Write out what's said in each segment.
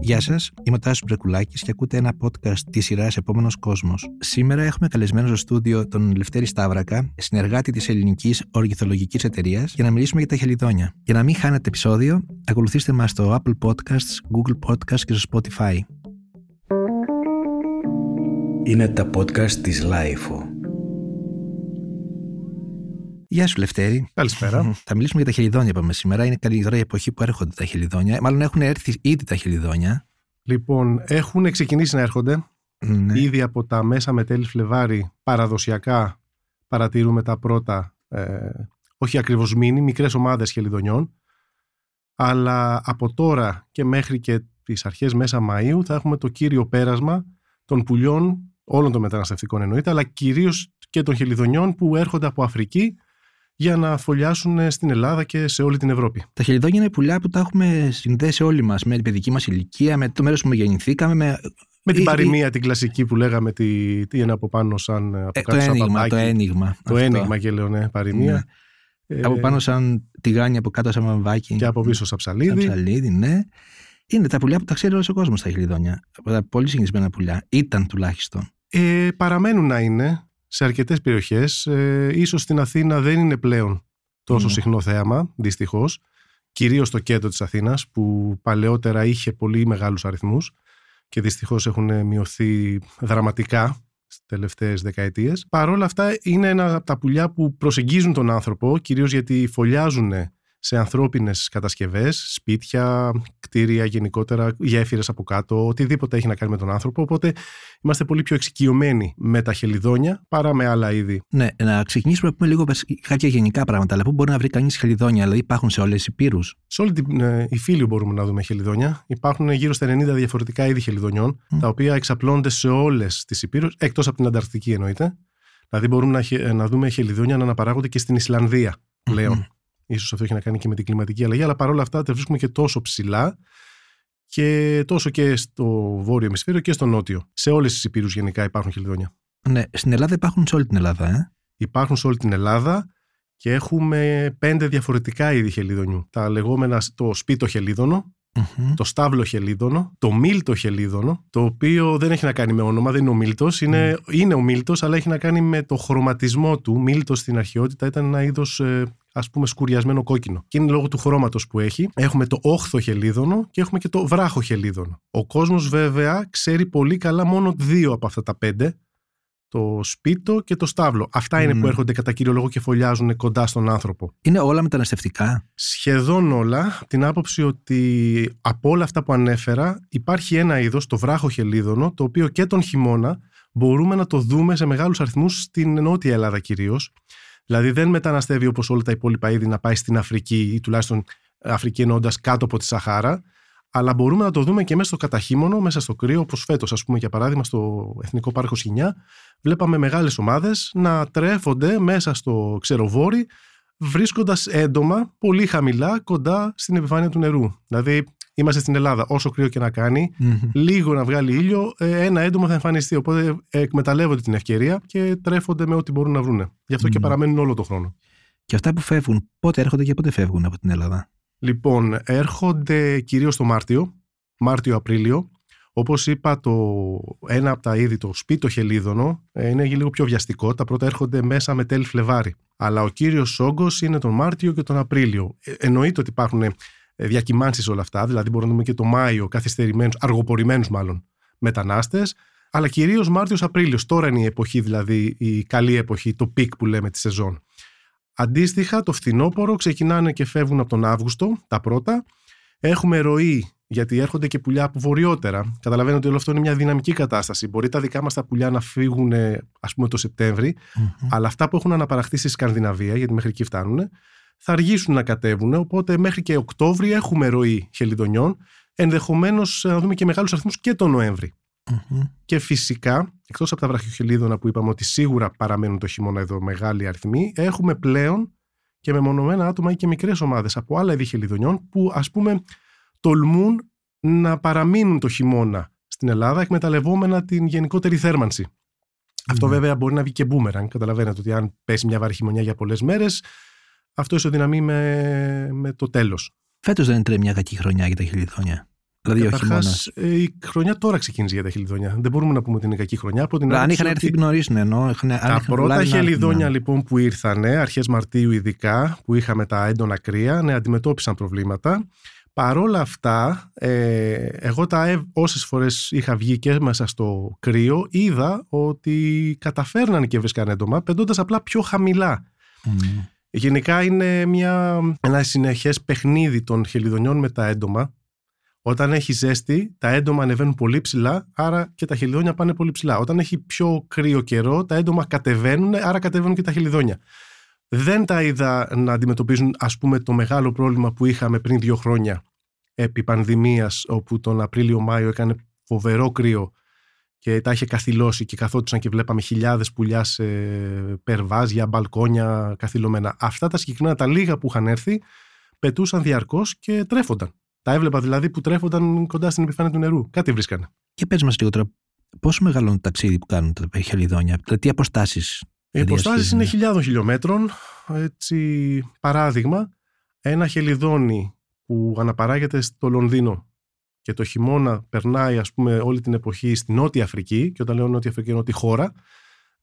Γεια σας, είμαι ο Τάσος Μπρεκουλάκη και ακούτε ένα podcast της σειράς Επόμενος Κόσμος. Σήμερα έχουμε καλεσμένο στο στούντιο τον Λευτέρη Σταύρακα, συνεργάτη της ελληνικής οργηθολογική εταιρείας, για να μιλήσουμε για τα χελιδόνια. Για να μην χάνετε επεισόδιο, ακολουθήστε μας στο Apple Podcasts, Google Podcasts και στο Spotify. Είναι τα podcast της Lifeo. Γεια σου, Λευτέρη. Καλησπέρα. Θα μιλήσουμε για τα χελιδόνια, είπαμε σήμερα. Είναι καλή η εποχή που έρχονται τα χελιδόνια. Μάλλον έχουν έρθει ήδη τα χελιδόνια. Λοιπόν, έχουν ξεκινήσει να έρχονται. Ναι. Ήδη από τα μέσα με τέλη Φλεβάρι παραδοσιακά παρατηρούμε τα πρώτα, ε, όχι ακριβώς μήνυ, μικρές ομάδες χελιδονιών. Αλλά από τώρα και μέχρι και τις αρχές μέσα Μαΐου θα έχουμε το κύριο πέρασμα των πουλιών όλων των μεταναστευτικών εννοείται, αλλά κυρίως και των χελιδονιών που έρχονται από Αφρική για να φωλιάσουν στην Ελλάδα και σε όλη την Ευρώπη. Τα χελιδόνια είναι πουλιά που τα έχουμε συνδέσει όλοι μας με την παιδική μας ηλικία, με το μέρος που γεννηθήκαμε. Με, με την ή- παροιμία την κλασική που λέγαμε τι, τι είναι από πάνω σαν από ε, το κάτω σαν ένιγμα. παπάκι. Το ένιγμα. Το αυτό. ένιγμα και λέω ναι, παροιμία. Ε, Από πάνω σαν τηγάνι, από κάτω σαν βαμβάκι. και από πίσω σαν Σαν ψαλίδι. ψαλίδι, ναι. Είναι τα πουλιά που τα ξέρει όλος ο κόσμος τα χελιδόνια. Από τα πολύ συνηθισμένα πουλιά. Ήταν τουλάχιστον. Ε, παραμένουν να είναι σε αρκετές περιοχές. Ε, ίσως στην Αθήνα δεν είναι πλέον τόσο Ναι. συχνό θέαμα, δυστυχώς. Κυρίως στο κέντρο της Αθήνας που παλαιότερα είχε πολύ μεγάλους αριθμούς και δυστυχώς έχουν μειωθεί δραματικά στις τελευταίες δεκαετίες. Παρ' όλα αυτά είναι ένα από τα πουλιά που προσεγγίζουν τον άνθρωπο, κυρίως γιατί φωλιάζουν σε ανθρώπινες κατασκευές, σπίτια, κτίρια γενικότερα, γέφυρες από κάτω, οτιδήποτε έχει να κάνει με τον άνθρωπο. Οπότε είμαστε πολύ πιο εξοικειωμένοι με τα χελιδόνια παρά με άλλα είδη. Ναι, να ξεκινήσουμε να πούμε λίγο κάποια γενικά πράγματα. Αλλά πού μπορεί να βρει κανείς χελιδόνια, δηλαδή υπάρχουν σε όλες τι υπήρου. Σε όλη την ε, Ιφίλιο μπορούμε να δούμε χελιδόνια. Υπάρχουν γύρω στα 90 διαφορετικά είδη χελιδονιών, Μμ. τα οποία εξαπλώνονται σε όλες τις υπήρου, εκτός από την Ανταρκτική εννοείται. Δηλαδή μπορούμε να, χε- να δούμε χελιδόνια να αναπαράγονται και στην Ισλανδία πλέον. Ίσως αυτό έχει να κάνει και με την κλιματική αλλαγή, αλλά παρόλα αυτά τα βρίσκουμε και τόσο ψηλά και τόσο και στο βόρειο ημισφαίριο και στο νότιο. Σε όλες τις υπήρους γενικά υπάρχουν χελιδόνια. Ναι, στην Ελλάδα υπάρχουν σε όλη την Ελλάδα, ε. Υπάρχουν σε όλη την Ελλάδα και έχουμε πέντε διαφορετικά είδη χελιδονιού. Τα λεγόμενα το σπίτο χελίδωνο, Μμμ. το στάβλο χελίδωνο, το μίλτο χελίδωνο, το οποίο δεν έχει να κάνει με όνομα, δεν είναι ο μίλτος. Είναι, είναι ο μίλτος, αλλά έχει να κάνει με το χρωματισμό του. Μίλτος στην αρχαιότητα ήταν ένα είδος, ας πούμε, σκουριασμένο κόκκινο. Και είναι λόγω του χρώματος που έχει. Έχουμε το όχθο χελίδωνο και έχουμε και το βράχο χελίδωνο. Ο κόσμος, βέβαια, ξέρει πολύ καλά μόνο δύο από αυτά τα πέντε. Το σπίτο και το στάβλο. Αυτά είναι Μμμ. που έρχονται κατά κύριο λόγο και φωλιάζουν κοντά στον άνθρωπο Είναι όλα μεταναστευτικά; σχεδόν όλα, από την άποψη ότι από όλα αυτά που ανέφερα υπάρχει ένα είδος, το βράχο χελίδωνο, το οποίο και τον χειμώνα μπορούμε να το δούμε σε μεγάλους αριθμούς στην Νότια Ελλάδα κυρίως. Δηλαδή δεν μεταναστεύει όπως όλα τα υπόλοιπα είδη να πάει στην Αφρική ή τουλάχιστον Αφρική εννοώντα κάτω από τη Σαχάρα, αλλά μπορούμε να το δούμε και μέσα στο καταχύμωνο, μέσα στο κρύο, όπως φέτος ας πούμε για παράδειγμα στο Εθνικό Πάρκο Σινιά, βλέπαμε μεγάλες ομάδες να τρέφονται μέσα στο ξεροβόρι βρίσκοντας έντομα πολύ χαμηλά κοντά στην επιφάνεια του νερού. Δηλαδή, είμαστε στην Ελλάδα, όσο κρύο και να κάνει, Μμμ. λίγο να βγάλει ήλιο, ε, ένα έντομα θα εμφανιστεί. Οπότε ε, εκμεταλλεύονται την ευκαιρία και τρέφονται με ό,τι μπορούν να βρούνε. Γι' αυτό και Μμμ. παραμένουν όλο τον χρόνο. Και αυτά που φεύγουν, πότε έρχονται και πότε φεύγουν από την Ελλάδα; Λοιπόν, έρχονται κυρίως το Μάρτιο, Μάρτιο-Απρίλιο. Όπως είπα, το, ένα από τα είδη, το σπιτοχελίδονο, ε, είναι λίγο πιο βιαστικό. Τα πρώτα έρχονται μέσα με τέλη Φλεβάρι. Αλλά ο κύριος όγκος είναι τον Μάρτιο και τον Απρίλιο. Ε, εννοείται ότι υπάρχουν ε, διακυμάνσεις όλα αυτά, δηλαδή μπορούμε να δούμε και το Μάιο, καθυστερημένους, αργοπορημένους μάλλον, μετανάστες. Αλλά κυρίως Μάρτιος-Απρίλιος. Τώρα είναι η εποχή, δηλαδή η καλή εποχή, το peak που λέμε τη σεζόν. Αντίστοιχα, το φθινόπωρο ξεκινάνε και φεύγουν από τον Αύγουστο, τα πρώτα. Έχουμε ροή, γιατί έρχονται και πουλιά από βορειότερα. Καταλαβαίνετε ότι όλο αυτό είναι μια δυναμική κατάσταση. Μπορεί τα δικά μας τα πουλιά να φύγουν, ας πούμε, το Σεπτέμβρη, Μμμ. αλλά αυτά που έχουν αναπαραχθεί στη Σκανδιναβία, γιατί μέχρι εκεί φτάνουν, θα αργήσουν να κατέβουν. Οπότε μέχρι και Οκτώβρη έχουμε ροή χελιδονιών. Ενδεχομένως να δούμε και μεγάλους αριθμούς και τον Νοέμβρη. Μμμ. Και φυσικά, εκτός από τα βραχιοχελίδωνα που είπαμε ότι σίγουρα παραμένουν το χειμώνα εδώ μεγάλοι αριθμοί, έχουμε πλέον και μεμονωμένα άτομα ή και μικρές ομάδες από άλλα είδη χελιδονιών που ας πούμε τολμούν να παραμείνουν το χειμώνα στην Ελλάδα εκμεταλλευόμενα την γενικότερη θέρμανση. Αυτό Ναι. βέβαια μπορεί να βγει και μπούμεραν. Καταλαβαίνετε ότι αν πέσει μια βαρύ χειμωνιά για πολλές μέρες, αυτό ισοδυναμεί με, με το τέλος. Φέτος δεν είναι μια κακή χρονιά για τα χελιδόνια. Δηλαδή, όχι μόνο. Ε, η χρονιά τώρα ξεκίνησε για τα χελιδόνια. Δεν μπορούμε να πούμε ότι είναι κακή χρονιά. Από την αν είχαν έρθει νωρίς, ναι, ενώ. Τα πρώτα χελιδόνια λοιπόν που ήρθαν, αρχές Μαρτίου ειδικά, που είχαμε τα έντονα κρύα, ναι, αντιμετώπισαν προβλήματα. Παρόλα αυτά, ε, εγώ τα όσες φορές είχα βγει και μέσα στο κρύο, είδα ότι καταφέρναν και βρίσκαν έντομα, πεντώντας απλά πιο χαμηλά. Γενικά είναι μια, ένα συνεχές παιχνίδι των χελιδονιών με τα έντομα. Όταν έχει ζέστη, τα έντομα ανεβαίνουν πολύ ψηλά, άρα και τα χελιδόνια πάνε πολύ ψηλά. Όταν έχει πιο κρύο καιρό, τα έντομα κατεβαίνουν, άρα κατεβαίνουν και τα χελιδόνια. Δεν τα είδα να αντιμετωπίζουν ας πούμε το μεγάλο πρόβλημα που είχαμε πριν δύο χρόνια επί πανδημίας όπου τον Απρίλιο-Μάιο έκανε φοβερό κρύο και τα είχε καθυλώσει και καθόντουσαν και βλέπαμε χιλιάδες πουλιά σε περβάζια, μπαλκόνια καθυλωμένα. Αυτά τα συγκεκριμένα τα λίγα που είχαν έρθει πετούσαν διαρκώς και τρέφονταν. Τα έβλεπα δηλαδή που τρέφονταν κοντά στην επιφάνεια του νερού. Κάτι βρίσκανε. Και πες μας λίγο τώρα, πόσο μεγαλώνει το ταξίδι που κάνουν τα χελιδόνια, τι αποστάσεις οι αποστάσεις είναι χιλιάδων χιλιόμετρων. Έτσι, παράδειγμα, ένα χελιδόνι που αναπαράγεται στο Λονδίνο και το χειμώνα περνάει ας πούμε όλη την εποχή στη Νότια Αφρική και όταν λέω Νότια Αφρική εννοώ τη χώρα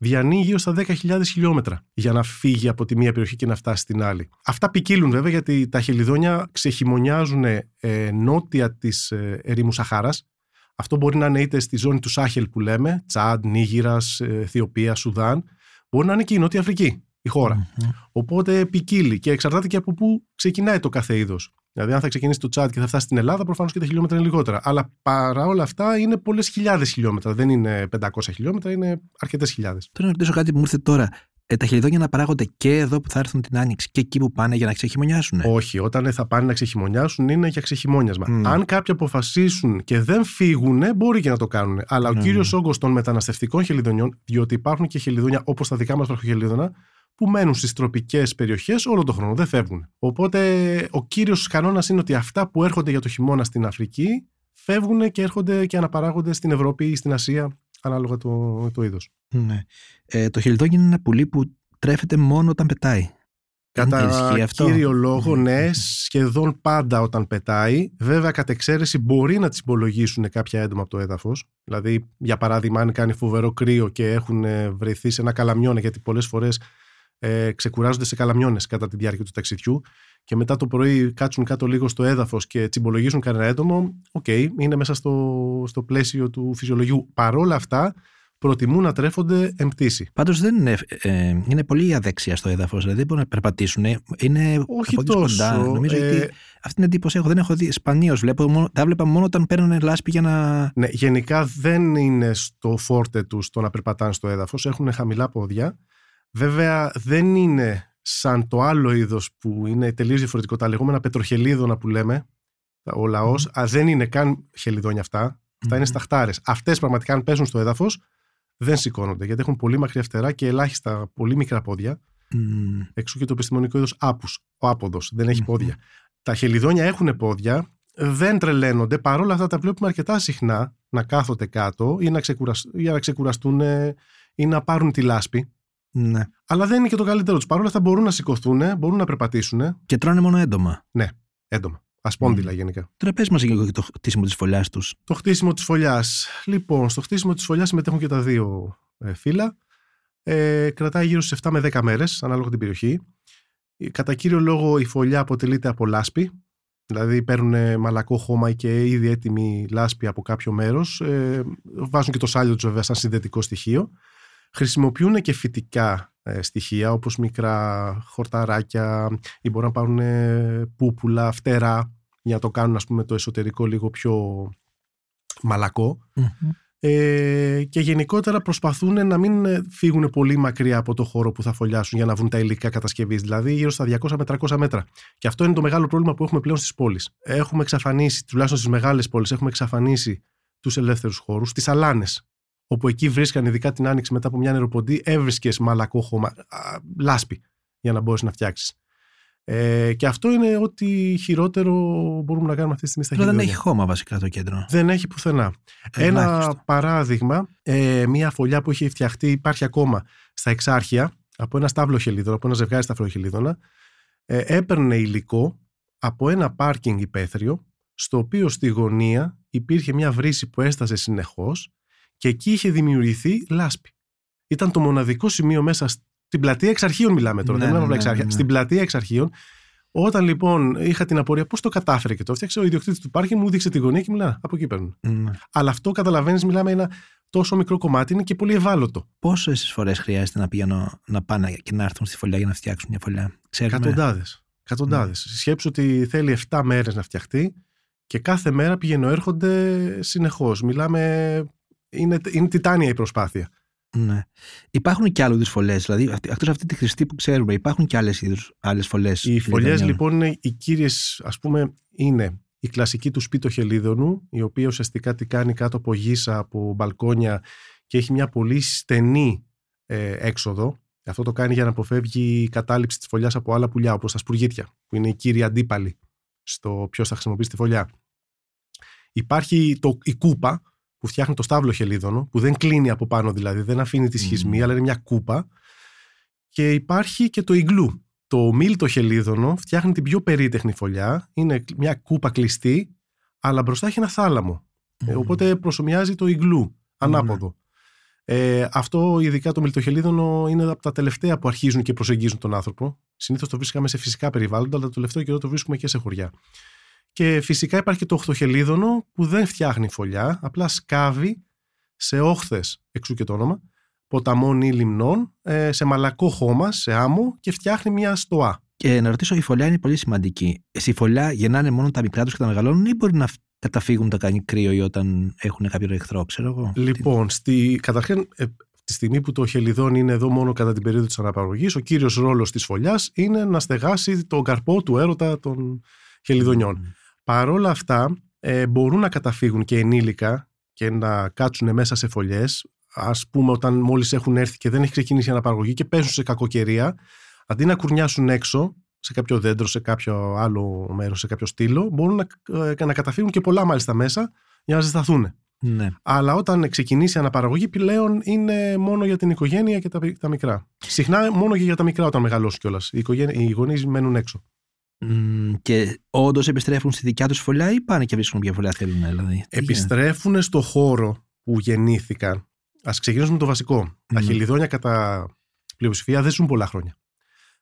διανύει γύρω στα 10.000 χιλιόμετρα για να φύγει από τη μία περιοχή και να φτάσει στην άλλη. Αυτά ποικίλουν βέβαια γιατί τα χελιδόνια ξεχειμονιάζουν ε, νότια της ε, ερήμου Σαχάρας. Αυτό μπορεί να είναι είτε στη ζώνη του Σάχελ που λέμε, Τσάντ, Νίγηρας, ε, Αιθιοπία, Σουδάν, μπορεί να είναι και η Νότια Αφρική, η χώρα. Οπότε ποικίλει και εξαρτάται και από πού ξεκινάει το κάθε είδος. Δηλαδή, αν θα ξεκινήσει το chat και θα φτάσει στην Ελλάδα, προφανώς και τα χιλιόμετρα είναι λιγότερα. Αλλά παρά όλα αυτά είναι πολλές χιλιάδες χιλιόμετρα. Δεν είναι 500 χιλιόμετρα, είναι αρκετές χιλιάδες. Θέλω να ρωτήσω κάτι που μου ήρθε τώρα. Ε, τα χελιδόνια να παράγονται και εδώ που θα έρθουν την άνοιξη και εκεί που πάνε για να ξεχειμονιάσουν. Όχι, όταν θα πάνε να ξεχειμονιάσουν είναι για ξεχειμόνιασμα. Mm. Αν κάποιοι αποφασίσουν και δεν φύγουν, μπορεί και να το κάνουν. Αλλά mm. ο κύριος όγκος των μεταναστευτικών χελιδονιών, διότι υπάρχουν και χελιδόνια όπως τα δικά μας βραχοχελίδωνα, που μένουν στις τροπικές περιοχές όλο τον χρόνο, δεν φεύγουν. Οπότε ο κύριος κανόνας είναι ότι αυτά που έρχονται για το χειμώνα στην Αφρική φεύγουν και έρχονται και αναπαράγονται στην Ευρώπη ή στην Ασία, ανάλογα το, το είδος. Ναι. Ε, το χελιδόνι είναι ένα πουλί που τρέφεται μόνο όταν πετάει. Κατά κύριο λόγο, ναι, σχεδόν πάντα όταν πετάει. Βέβαια, κατ' εξαίρεση μπορεί να τις υπολογίσουν κάποια έντομα από το έδαφος. Δηλαδή, για παράδειγμα, αν κάνει φοβερό κρύο και έχουν βρεθεί σε ένα καλαμιώνα, γιατί πολλές φορές ε, ξεκουράζονται σε καλαμιώνες κατά τη διάρκεια του ταξιδιού και μετά το πρωί κάτσουν κάτω λίγο στο έδαφος και τσιμπολογήσουν κανένα έντομο, OK, okay, είναι μέσα στο, στο πλαίσιο του φυσιολογικού. Παρόλα αυτά, προτιμούν να τρέφονται εν πτήσει. Πάντως δεν είναι, ε, είναι πολύ αδέξια στο έδαφος, δηλαδή δεν μπορούν να περπατήσουν. Είναι Όχι τόσο. Κοντά. Νομίζω ε, ότι αυτή την εντύπωση έχω. Δεν έχω δει. Σπανίως βλέπω. Τα βλέπω μόνο όταν παίρνουν λάσπη για να. Ναι, γενικά δεν είναι στο φόρτε τους το να περπατάνε στο έδαφος. Έχουν χαμηλά πόδια. Βέβαια δεν είναι σαν το άλλο είδος που είναι τελείως διαφορετικό, τα λεγόμενα πετροχελίδωνα που λέμε, ο λαός, mm. δεν είναι καν χελιδόνια αυτά. Αυτά είναι σταχτάρες. Αυτές πραγματικά, αν πέσουν στο έδαφος, δεν σηκώνονται γιατί έχουν πολύ μακριά φτερά και ελάχιστα πολύ μικρά πόδια. Mm. Εξού και το επιστημονικό είδος άπους. Ο άποδος δεν έχει πόδια. Τα χελιδόνια έχουν πόδια, δεν τρελαίνονται. Παρόλα αυτά τα βλέπουμε αρκετά συχνά να κάθονται κάτω ή να, για να ξεκουραστούν ή να πάρουν τη λάσπη. Ναι. Αλλά δεν είναι και το καλύτερο τους. Παρ' όλα αυτά μπορούν να σηκωθούν, μπορούν να περπατήσουν. Και τρώνε μόνο έντομα. Ναι, έντομα. Ασπόνδυλα mm. γενικά. Τώρα πε μα για το χτίσιμο της φωλιάς τους. Το χτίσιμο της φωλιάς. Λοιπόν, στο χτίσιμο της φωλιάς συμμετέχουν και τα δύο ε, φύλλα. Ε, κρατάει γύρω στις 7 με 10 μέρες, ανάλογα την περιοχή. Ε, κατά κύριο λόγο η φωλιά αποτελείται από λάσπη. Δηλαδή παίρνουν μαλακό χώμα και ήδη έτοιμη λάσπη από κάποιο μέρος. Ε, βάζουν και το σάλιο τους βέβαια σαν συνδετικό στοιχείο. Χρησιμοποιούν και φυτικά ε, στοιχεία όπως μικρά χορταράκια ή μπορούν να πάρουν ε, πούπουλα, φτερά για να το κάνουν ας πούμε το εσωτερικό λίγο πιο μαλακο Ε, και γενικότερα προσπαθούν να μην ε, φύγουν πολύ μακριά από το χώρο που θα φωλιάσουν για να βρουν τα υλικά κατασκευής, δηλαδή γύρω στα 200 με 300 μέτρα. Και αυτό είναι το μεγάλο πρόβλημα που έχουμε πλέον στις πόλεις. Έχουμε εξαφανίσει, τουλάχιστον στις μεγάλες πόλεις, έχουμε εξαφανίσει τους ελεύθερους χώρους, τις αλάνες όπου εκεί βρίσκαν ειδικά την άνοιξη μετά από μια νεροποντή, έβρισκες μαλακό χώμα, λάσπη, για να μπορεί να φτιάξεις. Ε, και αυτό είναι ό,τι χειρότερο μπορούμε να κάνουμε αυτή τη στιγμή στα χέρια. Δεν έχει χώμα βασικά το κέντρο. Δεν έχει πουθενά. Ένα παράδειγμα, ε, μια φωλιά που έχει φτιαχτεί, υπάρχει ακόμα στα εξάρχεια, από ένα στάβλο χελίδωνα, από ένα ζευγάρι σταυροχελίδωνα, ε, έπαιρνε υλικό από ένα πάρκινγκ υπαίθριο, στο οποίο στη γωνία υπήρχε μια βρύση που έσταζε συνεχώς και εκεί είχε δημιουργηθεί λάσπη. Ήταν το μοναδικό σημείο μέσα στην πλατεία εξ αρχείων, μιλάμε τώρα. Ναι, δεν ναι, μιλάμε ναι, εξ αρχείων. ναι. Στην πλατεία εξ αρχείων, όταν λοιπόν είχα την απορία πώς το κατάφερε και το έφτιαξε, ο ιδιοκτήτης του πάρκινγκ μου δείξε τη γωνία και μιλά. Από εκεί παίρνουν. Ναι. Αλλά αυτό καταλαβαίνεις, μιλάμε ένα τόσο μικρό κομμάτι, είναι και πολύ ευάλωτο. Πόσες φορές χρειάζεται να πηγαίνω να πάνε και να έρθουν στη φωλιά για να φτιάξουν μια φωλιά; Ξέρουμε. Εκατοντάδες. Εκατοντάδες. Ναι. Σκέψου ότι θέλει 7 μέρες να φτιαχτεί και κάθε μέρα πηγαίνω έρχονται συνεχώς. Μιλάμε. Είναι, είναι τιτάνια η προσπάθεια. Ναι. Υπάρχουν και άλλου είδους φωλές. Δηλαδή, εκτός αυτή τη χρηστή που ξέρουμε, υπάρχουν και άλλες άλλες φωλές. Οι φωλιές λοιπόν είναι οι κύριες, ας πούμε, είναι η κλασική του σπίτο χελίδωνου, η οποία ουσιαστικά τι κάνει κάτω από γύσα, από μπαλκόνια και έχει μια πολύ στενή ε, έξοδο. Αυτό το κάνει για να αποφεύγει η κατάληψη της φωλιάς από άλλα πουλιά, όπως τα σπουργίτια, που είναι οι κύριοι αντίπαλοι στο ποιος θα χρησιμοποιήσει τη φωλιά. Υπάρχει το, η κούπα που φτιάχνει το στάβλο χελίδωνο, που δεν κλείνει από πάνω δηλαδή, δεν αφήνει τη σχισμή, Mm. αλλά είναι μια κούπα. Και υπάρχει και το ιγκλού. Το μίλτο χελίδωνο φτιάχνει την πιο περίτεχνη φωλιά. Είναι μια κούπα κλειστή, αλλά μπροστά έχει ένα θάλαμο. Ε, οπότε προσωμιάζει το ιγκλού, ανάποδο. Ε, αυτό, ειδικά το μιλτοχελίδωνο, είναι από τα τελευταία που αρχίζουν και προσεγγίζουν τον άνθρωπο. Συνήθως το βρίσκαμε σε φυσικά περιβάλλοντα, αλλά το τελευταίο καιρό το βρίσκουμε και σε χωριά. Και φυσικά υπάρχει και το οχθοχελίδωνο που δεν φτιάχνει φωλιά, απλά σκάβει σε όχθες, εξού και το όνομα, ποταμών ή λιμνών, ε, σε μαλακό χώμα, σε άμμο και φτιάχνει μια στοά. Και να ρωτήσω, η φωλιά είναι πολύ σημαντική. Στη φωλιά γεννάνε μόνο τα μικρά τους και τα μεγαλώνουν, ή μπορεί να φ- καταφύγουν τα κάνει κρύο ή όταν έχουν κάποιο εχθρό, ξέρω εγώ; Λοιπόν, στη, καταρχήν, ε, τη στιγμή που το χελιδόν είναι εδώ μόνο κατά την περίοδο της αναπαραγωγής, ο κύριος ρόλος της φωλιάς είναι να στεγάσει τον καρπό του έρωτα των χελιδονιών. Παρόλα αυτά, ε, μπορούν να καταφύγουν και ενήλικα και να κάτσουν μέσα σε φωλιές. Ας πούμε, όταν μόλις έχουν έρθει και δεν έχει ξεκινήσει η αναπαραγωγή και πέσουν σε κακοκαιρία, αντί να κουρνιάσουν έξω, σε κάποιο δέντρο, σε κάποιο άλλο μέρος, σε κάποιο στήλο, μπορούν να, ε, να καταφύγουν και πολλά μάλιστα μέσα για να ζεσταθούν. Ναι. Αλλά όταν ξεκινήσει η αναπαραγωγή, πλέον είναι μόνο για την οικογένεια και τα, τα μικρά. Συχνά μόνο και για τα μικρά όταν μεγαλώσουν κιόλας. Οι, οικογένεια- οι γονείς μένουν έξω. Μ, Και όντως επιστρέφουν στη δικιά τους φωλιά ή πάνε και βρίσκουν ποια φωλιά θέλουν, δηλαδή; Τι γίνεται; Επιστρέφουν στο χώρο που γεννήθηκαν. Α ξεκινήσουμε με το βασικό. Τα Ναι. χελιδόνια κατά πλειοψηφία δεν ζουν πολλά χρόνια.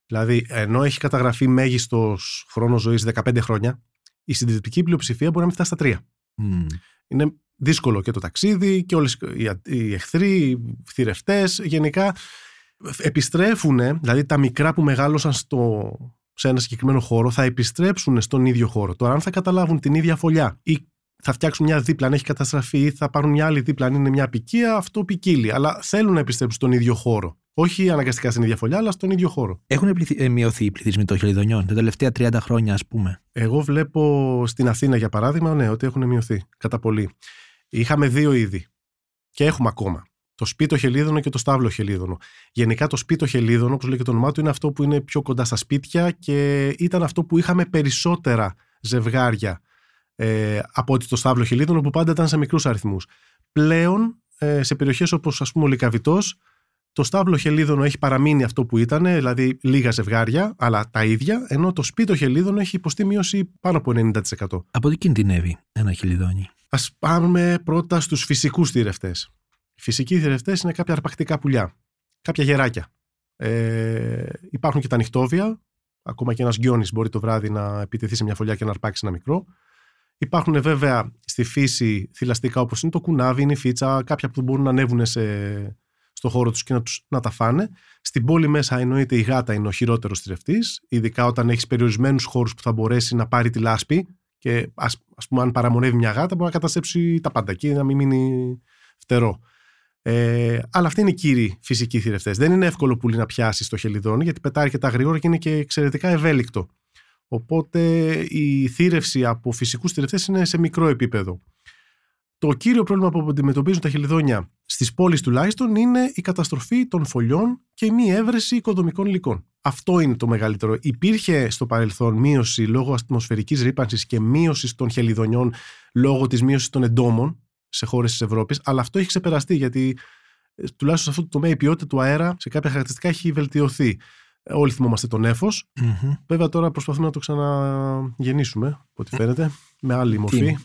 Δηλαδή, ενώ έχει καταγραφεί μέγιστος χρόνος ζωής 15 χρόνια, η συντηρητική πλειοψηφία μπορεί να μην φτάσει στα 3. Μ, Είναι δύσκολο και το ταξίδι και όλες οι, οι εχθροί, οι θηρευτές, γενικά επιστρέφουν, δηλαδή τα μικρά που μεγάλωσαν στο, σε ένα συγκεκριμένο χώρο θα επιστρέψουν στον ίδιο χώρο. Τώρα αν θα καταλάβουν την ίδια φωλιά ή θα φτιάξουν μια δίπλα αν έχει καταστραφεί ή θα πάρουν μια άλλη δίπλα αν είναι μια απικία, αυτό ποικίλει. Αλλά θέλουν να επιστρέψουν στον ίδιο χώρο. Όχι αναγκαστικά στην ίδια φωλιά, αλλά στον ίδιο χώρο. Έχουν πληθυ- ε, μειωθεί οι πληθυσμοί των χελιδονιών τα τελευταία 30 χρόνια, ας πούμε; Εγώ βλέπω στην Αθήνα, για παράδειγμα, ναι, ότι έχουν μειωθεί κατά πολύ. Είχαμε δύο είδη και έχουμε ακόμα. Το σπίτο χελίδωνο και το στάβλο χελίδωνο. Γενικά το σπίτο χελίδωνο, όπως λέει και το όνομά του, είναι αυτό που είναι πιο κοντά στα σπίτια και ήταν αυτό που είχαμε περισσότερα ζευγάρια ε, από ότι το στάβλο χελίδωνο που πάντα ήταν σε μικρούς αριθμούς. Πλέον ε, σε περιοχές όπως ας πούμε ο Λικαβητός το στάβλο χελίδωνο έχει παραμείνει αυτό που ήταν, δηλαδή λίγα ζευγάρια, αλλά τα ίδια, ενώ το σπίτο χελίδωνο έχει υποστεί μείωση πάνω από 90%. Από τι κινδυνεύει ένα χελιδόνι; Ας πάμε πρώτα στους φυσικούς θηρευτές. Οι φυσικοί θηρευτές είναι κάποια αρπακτικά πουλιά, κάποια γεράκια. Ε, υπάρχουν και τα νυχτόβια, ακόμα και ένας γκιόνης μπορεί το βράδυ να επιτεθεί σε μια φωλιά και να αρπάξει ένα μικρό. Υπάρχουν βέβαια στη φύση θηλαστικά όπως είναι το κουνάβι, είναι η φίτσα, κάποια που μπορούν να ανέβουν σε, στο χώρο τους και να, τους, να τα φάνε. Στην πόλη μέσα εννοείται η γάτα είναι ο χειρότερος θηρευτής, ειδικά όταν έχεις περιορισμένους χώρους που θα μπορέσει να πάρει τη λάσπη και ας, ας πούμε αν παραμονεύει μια γάτα μπορεί να καταστρέψει τα πάντα εκεί να μην μείνει φτερό. Ε, αλλά αυτοί είναι οι κύριοι φυσικοί θηρευτές. Δεν είναι εύκολο πουλί να πιάσεις στο χελιδόνι γιατί πετάει αρκετά γρήγορα και είναι και εξαιρετικά ευέλικτο. Οπότε η θύρευση από φυσικούς θηρευτές είναι σε μικρό επίπεδο. Το κύριο πρόβλημα που αντιμετωπίζουν τα χελιδόνια στις πόλεις τουλάχιστον είναι η καταστροφή των φωλιών και η μη έβρεση οικοδομικών υλικών. Αυτό είναι το μεγαλύτερο. Υπήρχε στο παρελθόν μείωση λόγω ατμοσφαιρικής ρήπανσης και μείωσης των χελιδονιών λόγω της μείωσης των εντόμων σε χώρες της Ευρώπης, αλλά αυτό έχει ξεπεραστεί γιατί ε, τουλάχιστον σε αυτό το τομέα η ποιότητα του αέρα σε κάποια χαρακτηριστικά έχει βελτιωθεί. Όλοι θυμόμαστε τον έφος. Μμμ. Βέβαια τώρα προσπαθούμε να το ξαναγεννήσουμε, από ό,τι φαίνεται, με άλλη μορφή.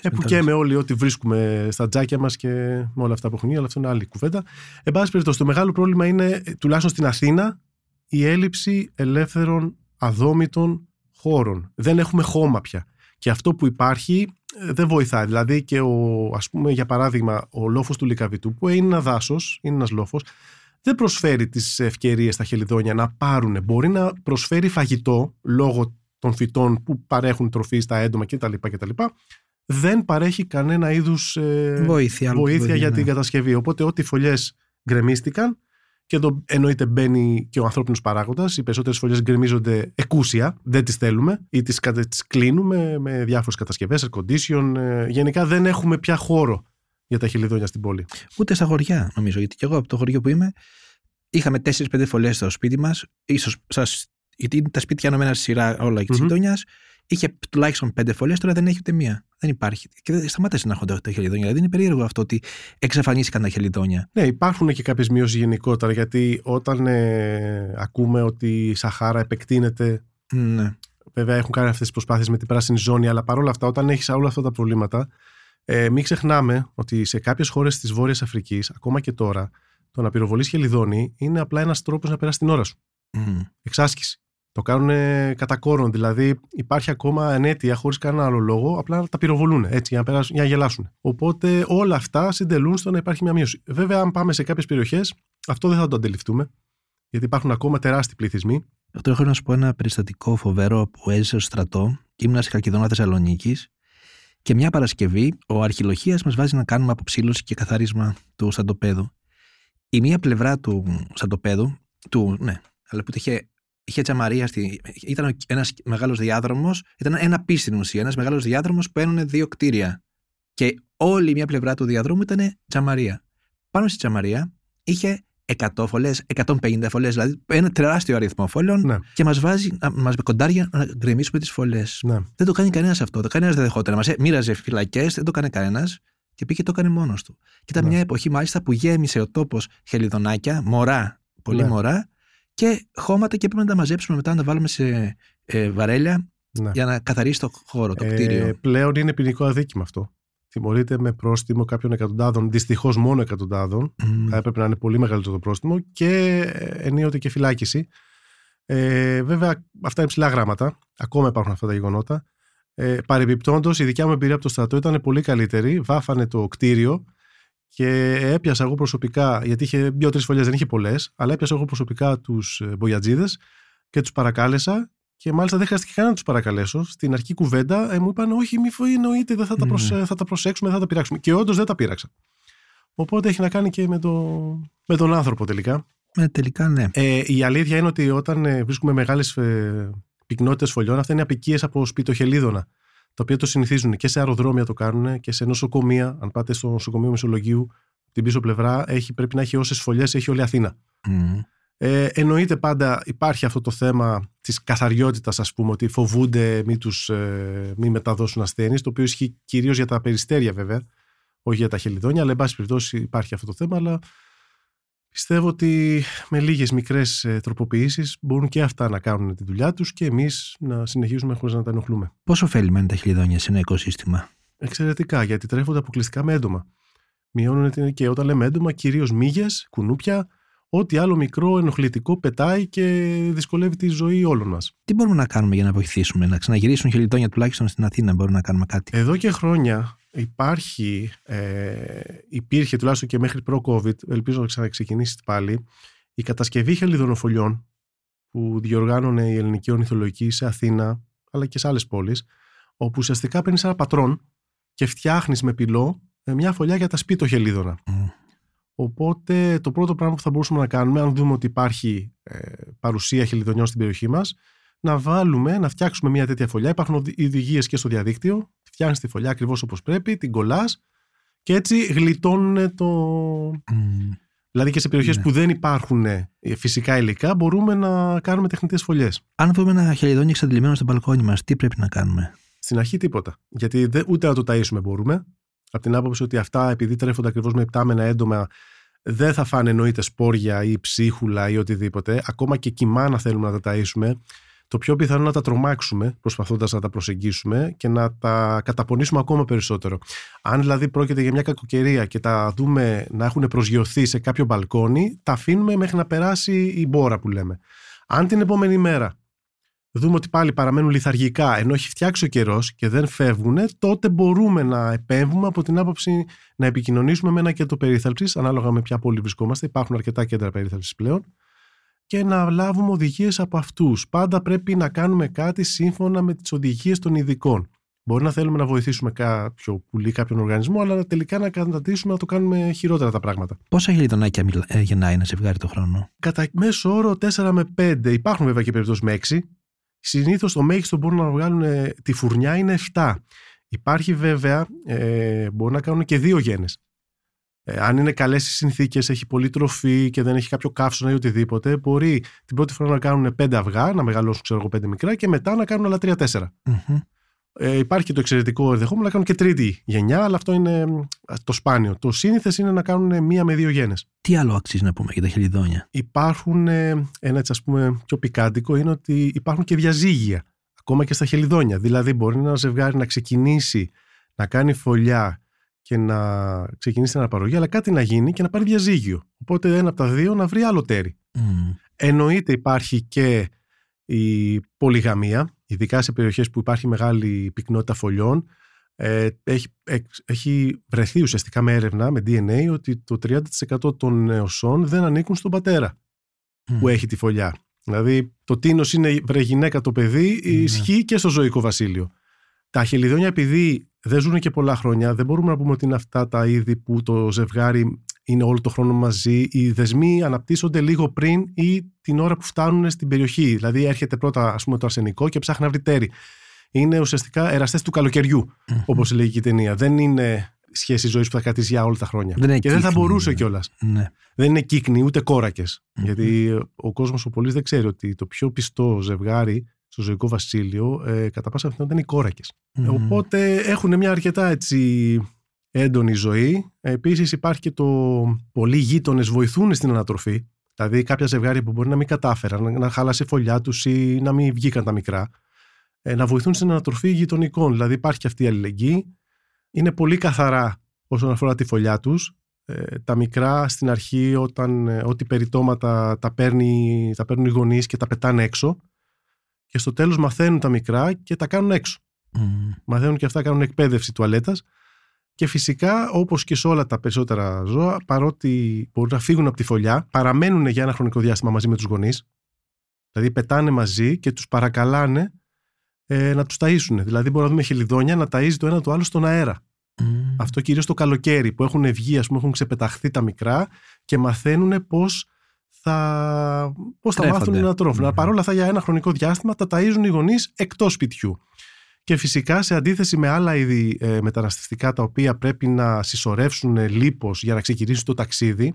Ε, που και με όλοι ό,τι βρίσκουμε στα τζάκια μας και με όλα αυτά που έχουν γίνει, αλλά αυτό είναι άλλη κουβέντα. Εν πάση περιπτώσει, το μεγάλο πρόβλημα είναι, ε, τουλάχιστον στην Αθήνα, η έλλειψη ελεύθερων αδόμητων χώρων. Δεν έχουμε χώμα πια. Και αυτό που υπάρχει ε, δεν βοηθάει. Δηλαδή και ο, ας πούμε, για παράδειγμα, ο λόφος του Λικαβητού, που είναι ένας δάσος, είναι ένας λόφος, δεν προσφέρει τις ευκαιρίες στα χελιδόνια να πάρουν. Μπορεί να προσφέρει φαγητό λόγω των φυτών που παρέχουν τροφή στα έντομα κτλ. κτλ. Δεν παρέχει κανένα είδους ε, Βοήθεια, άλλο βοήθεια βοήθεια, για ναι. την κατασκευή. Οπότε ό,τι φωλιές γκρεμίστηκαν και εδώ εννοείται μπαίνει και ο ανθρώπινος παράγοντας. Οι περισσότερες φωλιέ γκρεμίζονται εκούσια, δεν τις θέλουμε ή τις τις κλείνουμε με διάφορες κατασκευές, air condition. ε, Γενικά δεν έχουμε πια χώρο για τα χελιδόνια στην πόλη. Ούτε στα χωριά, νομίζω. Γιατί και εγώ από το χωριό που είμαι, είχαμε 4-5 φωλέ στο σπίτι μας. ίσως σας, γιατί είναι τα σπίτια ενωμένα στη σειρά όλα και τη Μμμ. γειτονιά. Είχε τουλάχιστον 5 φωλέ, τώρα δεν έχει ούτε μία. Δεν υπάρχει. Και δεν σταμάτησε να έχουν τα χελιδόνια. Δηλαδή είναι περίεργο αυτό ότι εξαφανίστηκαν τα χελιδόνια. Ναι, υπάρχουν και κάποιες μειώσεις γενικότερα γιατί όταν ε, ακούμε ότι η Σαχάρα επεκτείνεται. Ναι. Βέβαια έχουν κάνει αυτές τις προσπάθειες με την πράσινη ζώνη, αλλά παρόλα αυτά, όταν έχεις όλα αυτά τα προβλήματα, ε, μην ξεχνάμε ότι σε κάποιες χώρες της Βόρειας Αφρικής, ακόμα και τώρα, το να πυροβολείς χελιδόνι είναι απλά ένας τρόπος να περάσεις την ώρα σου. Μμ. Εξάσκηση. Το κάνουν κατά κόρον. Δηλαδή υπάρχει ακόμα ενέτεια χωρίς κανένα άλλο λόγο, απλά να τα πυροβολούν έτσι για να, περάσουν, για να γελάσουν. Οπότε όλα αυτά συντελούν στο να υπάρχει μια μείωση. Βέβαια, αν πάμε σε κάποιες περιοχές, αυτό δεν θα το αντιληφθούμε, γιατί υπάρχουν ακόμα τεράστιοι πληθυσμοί. Αυτό έχω να σου πω ένα περιστατικό φοβερό που έζησε στο στρατό. Ήμουν σε Καλκιδόνα Θεσσαλονίκης και μια Παρασκευή ο αρχιλοχίας μας βάζει να κάνουμε αποψήλωση και καθάρισμα του σαντοπέδου. Η μία πλευρά του σαντοπέδου, του, ναι, αλλά που είχε, είχε τζαμαρία, στη, ήταν ένας μεγάλος διάδρομος, ήταν ένα πι στην ουσία, ένας μεγάλος διάδρομος που ένωνε δύο κτίρια. Και όλη η μία πλευρά του διαδρόμου ήταν τζαμαρία. Πάνω στη τζαμαρία είχε 100 φωλές, 150 φωλές, δηλαδή ένα τεράστιο αριθμό φωλών Ναι, και μας βάζει να μας με κοντάρια να γκρεμίσουμε τις φωλές. ναι. Δεν το κάνει κανένας αυτό. Το κανένας δεν δεχόταν. Μας μοίραζε φυλακές, δεν το έκανε κανένας και πήγε και το έκανε μόνος του. Και ήταν Ναι. μια εποχή μάλιστα που γέμισε ο τόπος χελιδονάκια, μωρά, πολύ Ναι. μωρά και χώματα και έπρεπε να τα μαζέψουμε μετά να τα βάλουμε σε ε, βαρέλια ναι. για να καθαρίσει το χώρο, το Ε, κτίριο. πλέον είναι ποινικό αδίκημα αυτό. Τιμωρείται με πρόστιμο κάποιων εκατοντάδων, δυστυχώς μόνο εκατοντάδων. Μμ. Θα έπρεπε να είναι πολύ μεγαλύτερο το πρόστιμο και ε, ενίοτε και φυλάκιση. Ε, βέβαια, αυτά είναι ψηλά γράμματα. Ακόμα υπάρχουν αυτά τα γεγονότα. Ε, Παρεμπιπτόντως, η δικιά μου εμπειρία από το στρατό ήταν πολύ καλύτερη. Βάφανε το κτίριο και έπιασα εγώ προσωπικά, γιατί είχε δύο-τρεις φωλιές, δεν είχε πολλές, αλλά έπιασα εγώ προσωπικά τους μπογιατζίδες και τους παρακάλεσα. Και μάλιστα δεν χρειάστηκε καν να τους παρακαλέσω. Στην αρχική κουβέντα ε, μου είπαν: Όχι, μη φο- εννοείται, δεν θα τα, προσε- Ναι. θα τα προσέξουμε, δεν θα τα πειράξουμε. Και όντως δεν τα πείραξα. Οπότε έχει να κάνει και με, το, με τον άνθρωπο τελικά. Ε, τελικά ναι. Ε, η αλήθεια είναι ότι όταν ε, βρίσκουμε μεγάλες ε, πυκνότητες φωλιών, αυτά είναι απικίες από σπιτοχελίδωνα. Τα οποία το συνηθίζουν και σε αεροδρόμια το κάνουν και σε νοσοκομεία. Αν πάτε στο νοσοκομείο Μεσολογίου, την πίσω πλευρά έχει, πρέπει να έχει όσες φωλιές έχει όλη η Αθήνα. Μμ. Ε, εννοείται πάντα υπάρχει αυτό το θέμα της καθαριότητας ας πούμε ότι φοβούνται μη, τους, ε, μη μεταδώσουν ασθένειες το οποίο ισχύει κυρίως για τα περιστέρια βέβαια όχι για τα χελιδόνια αλλά εν πάση περιπτώσει υπάρχει αυτό το θέμα αλλά πιστεύω ότι με λίγες μικρές ε, τροποποιήσεις μπορούν και αυτά να κάνουν τη δουλειά τους και εμείς να συνεχίζουμε χωρίς να τα ενοχλούμε. Πόσο ωφέλιμα είναι τα χελιδόνια σε ένα οικοσύστημα; Εξαιρετικά γιατί τρέφονται αποκλειστικά με έντομα. Μειώνουν την- και όταν λέμε έντομα κυρίως μύγες, κουνούπια, ό,τι άλλο μικρό ενοχλητικό πετάει και δυσκολεύει τη ζωή όλων μας. Τι μπορούμε να κάνουμε για να βοηθήσουμε, να ξαναγυρίσουν χελιδόνια τουλάχιστον στην Αθήνα, μπορούμε να κάνουμε κάτι; Εδώ και χρόνια υπάρχει, ε, υπήρχε τουλάχιστον και μέχρι προ-COVID, ελπίζω να ξαναξεκινήσει πάλι, η κατασκευή χελιδονοφολιών που διοργάνωνε η Ελληνική Ορνηθολογική σε Αθήνα αλλά και σε άλλες πόλεις, όπου ουσιαστικά παίρνεις ένα πατρόν και φτιάχνεις με πυλό ε, μια φωλιά για τα σπίτο χελίδωνα. Μμ. Οπότε το πρώτο πράγμα που θα μπορούσαμε να κάνουμε, αν δούμε ότι υπάρχει ε, παρουσία χελιδονιών στην περιοχή μας, να βάλουμε, να φτιάξουμε μια τέτοια φωλιά. Υπάρχουν οδηγίες και στο διαδίκτυο. Φτιάχνεις τη φωλιά ακριβώς όπως πρέπει, την κολλάς και έτσι γλιτώνουν το. Μμ. Δηλαδή και σε περιοχές Ναι. που δεν υπάρχουν ε, φυσικά υλικά, μπορούμε να κάνουμε τεχνητές φωλιές. Αν δούμε ένα χελιδόνι εξαντλημένο στο μπαλκόνι μας, τι πρέπει να κάνουμε; Στην αρχή τίποτα. Γιατί δεν, ούτε να το ταΐσουμε μπορούμε. Από την άποψη ότι αυτά, επειδή τρέφονται ακριβώς με υπτάμενα έντομα, δεν θα φάνε εννοείται σπόρια ή ψίχουλα ή οτιδήποτε. Ακόμα και κοιμά να θέλουμε να τα ταΐσουμε, το πιο πιθανό να τα τρομάξουμε προσπαθώντας να τα προσεγγίσουμε και να τα καταπονήσουμε ακόμα περισσότερο. Αν δηλαδή πρόκειται για μια κακοκαιρία και τα δούμε να έχουν προσγειωθεί σε κάποιο μπαλκόνι, τα αφήνουμε μέχρι να περάσει η μπόρα που λέμε. Αν την επόμενη μέρα δούμε ότι πάλι παραμένουν λιθαργικά ενώ έχει φτιάξει ο καιρός και δεν φεύγουν, τότε μπορούμε να επέμβουμε από την άποψη να επικοινωνήσουμε με ένα κέντρο περίθαλψης, ανάλογα με ποια πόλη βρισκόμαστε. Υπάρχουν αρκετά κέντρα περίθαλψης πλέον και να λάβουμε οδηγίες από αυτούς. Πάντα πρέπει να κάνουμε κάτι σύμφωνα με τις οδηγίες των ειδικών. Μπορεί να θέλουμε να βοηθήσουμε κάποιο πουλί, κάποιον οργανισμό, αλλά τελικά να καταντήσουμε να το κάνουμε χειρότερα τα πράγματα. Πόσα γελιδονάκια ε, γεννάει ένα ζευγάρι το χρόνο; Κατά μέσο όρο 4 με 5. Υπάρχουν βέβαια και περιπτώσεις με 6. Συνήθως το μέγιστο που μπορούν να βγάλουν ε, τη φουρνιά είναι 7. Υπάρχει βέβαια, ε, μπορεί να κάνουν και δύο γένες. Ε, αν είναι καλές οι συνθήκες, έχει πολύ τροφή και δεν έχει κάποιο καύσωνα ή οτιδήποτε, μπορεί την πρώτη φορά να κάνουν πέντε αυγά, να μεγαλώσουν ξέρω εγώ πέντε μικρά και μετά να κάνουν άλλα τρία-τέσσερα. Mm-hmm. Ε, υπάρχει και το εξαιρετικό ενδεχόμενο να κάνουν και τρίτη γενιά, αλλά αυτό είναι το σπάνιο. Το σύνηθες είναι να κάνουν μία με δύο γένες. Τι άλλο αξίζει να πούμε για τα χελιδόνια; Υπάρχουν, ε, ένα έτσι ας πούμε πιο πικάντικο είναι ότι υπάρχουν και διαζύγια, ακόμα και στα χελιδόνια. Δηλαδή μπορεί ένα ζευγάρι να ξεκινήσει να κάνει φωλιά και να ξεκινήσει την αναπαραγωγή, αλλά κάτι να γίνει και να πάρει διαζύγιο. Οπότε ένα από τα δύο να βρει άλλο τέρι. Mm. Εννοείται υπάρχει και η πολυγαμία, ειδικά σε περιοχές που υπάρχει μεγάλη πυκνότητα φωλιών. Ε, έχει, έχει βρεθεί ουσιαστικά με έρευνα, με DNA, ότι το 30% των νεοσών δεν ανήκουν στον πατέρα που έχει τη φωλιά. Δηλαδή το τίνος είναι βρε γυναίκα το παιδί, mm. ισχύει και στο ζωικό βασίλειο. Τα χελιδόνια επειδή δεν ζουν και πολλά χρόνια. Δεν μπορούμε να πούμε ότι είναι αυτά τα είδη που το ζευγάρι είναι όλο το χρόνο μαζί. Οι δεσμοί αναπτύσσονται λίγο πριν ή την ώρα που φτάνουν στην περιοχή. Δηλαδή, έρχεται πρώτα ας πούμε, το αρσενικό και ψάχνει να βρει τέρι. Είναι ουσιαστικά εραστές του καλοκαιριου όπως λέει και η ταινία. Δεν είναι σχέση ζωής που θα κρατήσει για όλα τα χρόνια. Δεν και δεν θα μπορούσε ναι. κιόλας. Ναι. Δεν είναι κύκνη ούτε Γιατί ο κόσμος ο πολύς δεν ξέρει ότι το πιο πιστό ζευγάρι στο ζωικό βασίλειο, ε, κατά πάσα πιθανότητα είναι οι κόρακες. Οπότε έχουν μια αρκετά έτσι έντονη ζωή. Επίσης υπάρχει και το πολλοί γείτονες βοηθούν στην ανατροφή. Δηλαδή κάποια ζευγάρια που μπορεί να μην κατάφεραν, να χάλασε η φωλιά τους ή να μην βγήκαν τα μικρά, ε, να βοηθούν στην ανατροφή γειτονικών. Δηλαδή υπάρχει και αυτή η αλληλεγγύη. Είναι πολύ καθαρά όσον αφορά τη φωλιά τους. Ε, τα μικρά στην αρχή, όταν ε, ό,τι περιτώματα τα, παίρνει, τα παίρνουν οι γονείς και τα πετάνε έξω και στο τέλος μαθαίνουν τα μικρά και τα κάνουν έξω. Mm. Μαθαίνουν και αυτά, κάνουν εκπαίδευση τουαλέτας και φυσικά όπως και σε όλα τα περισσότερα ζώα παρότι μπορούν να φύγουν από τη φωλιά παραμένουν για ένα χρονικό διάστημα μαζί με τους γονείς δηλαδή πετάνε μαζί και τους παρακαλάνε ε, να τους ταΐσουν δηλαδή μπορούμε να δούμε χελιδόνια να ταΐζει το ένα το άλλο στον αέρα mm. αυτό κυρίως το καλοκαίρι που έχουν βγει ας πούμε έχουν ξεπεταχθεί τα μικρά και μαθαίνουν πώς θα, πώς θα μάθουν να τροφουν Mm-hmm. Παρ' όλα αυτά για ένα χρονικό διάστημα τα ταΐζουν οι γονείς εκτός σπιτιού. Και φυσικά σε αντίθεση με άλλα είδη ε, μεταναστευτικά τα οποία πρέπει να συσσωρεύσουν λίπος για να ξεκινήσουν το ταξίδι,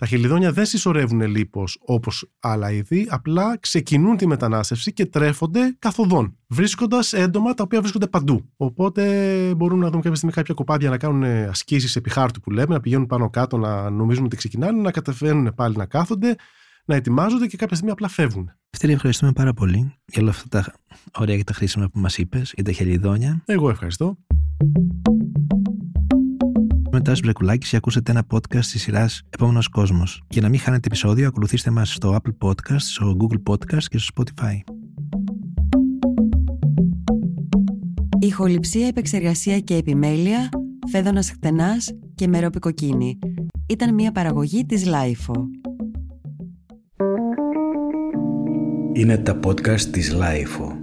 τα χελιδόνια δεν συσσωρεύουν λίπος όπως άλλα είδη, απλά ξεκινούν τη μετανάστευση και τρέφονται καθοδόν, βρίσκοντας έντομα τα οποία βρίσκονται παντού. Οπότε μπορούν να δουν κάποια στιγμή κάποια κοπάδια να κάνουν ασκήσεις επί χάρτου που λέμε, να πηγαίνουν πάνω κάτω να νομίζουν ότι ξεκινάνε, να κατεβαίνουν πάλι να κάθονται, να ετοιμάζονται και κάποια στιγμή απλά φεύγουν. Ευτέρη, ευχαριστούμε πάρα πολύ για όλα αυτά τα ωραία και τα χρήσιμα που μας είπες, για τα χελιδόνια. Εγώ ευχαριστώ. Είμαι ο Τάσος Μπρεκουλάκης και ακούσατε ένα podcast της σειράς Επόμενος Κόσμος. Για να μην χάνετε επεισόδιο, ακολουθήστε μας στο Apple Podcast, στο Google Podcast και στο Spotify. Ηχοληψία, επεξεργασία και επιμέλεια, Φαίδωνας Κτενάς και Μερόπη Κοκκίνη. Ήταν μια παραγωγή της LiFO. Είναι τα podcast της LiFO.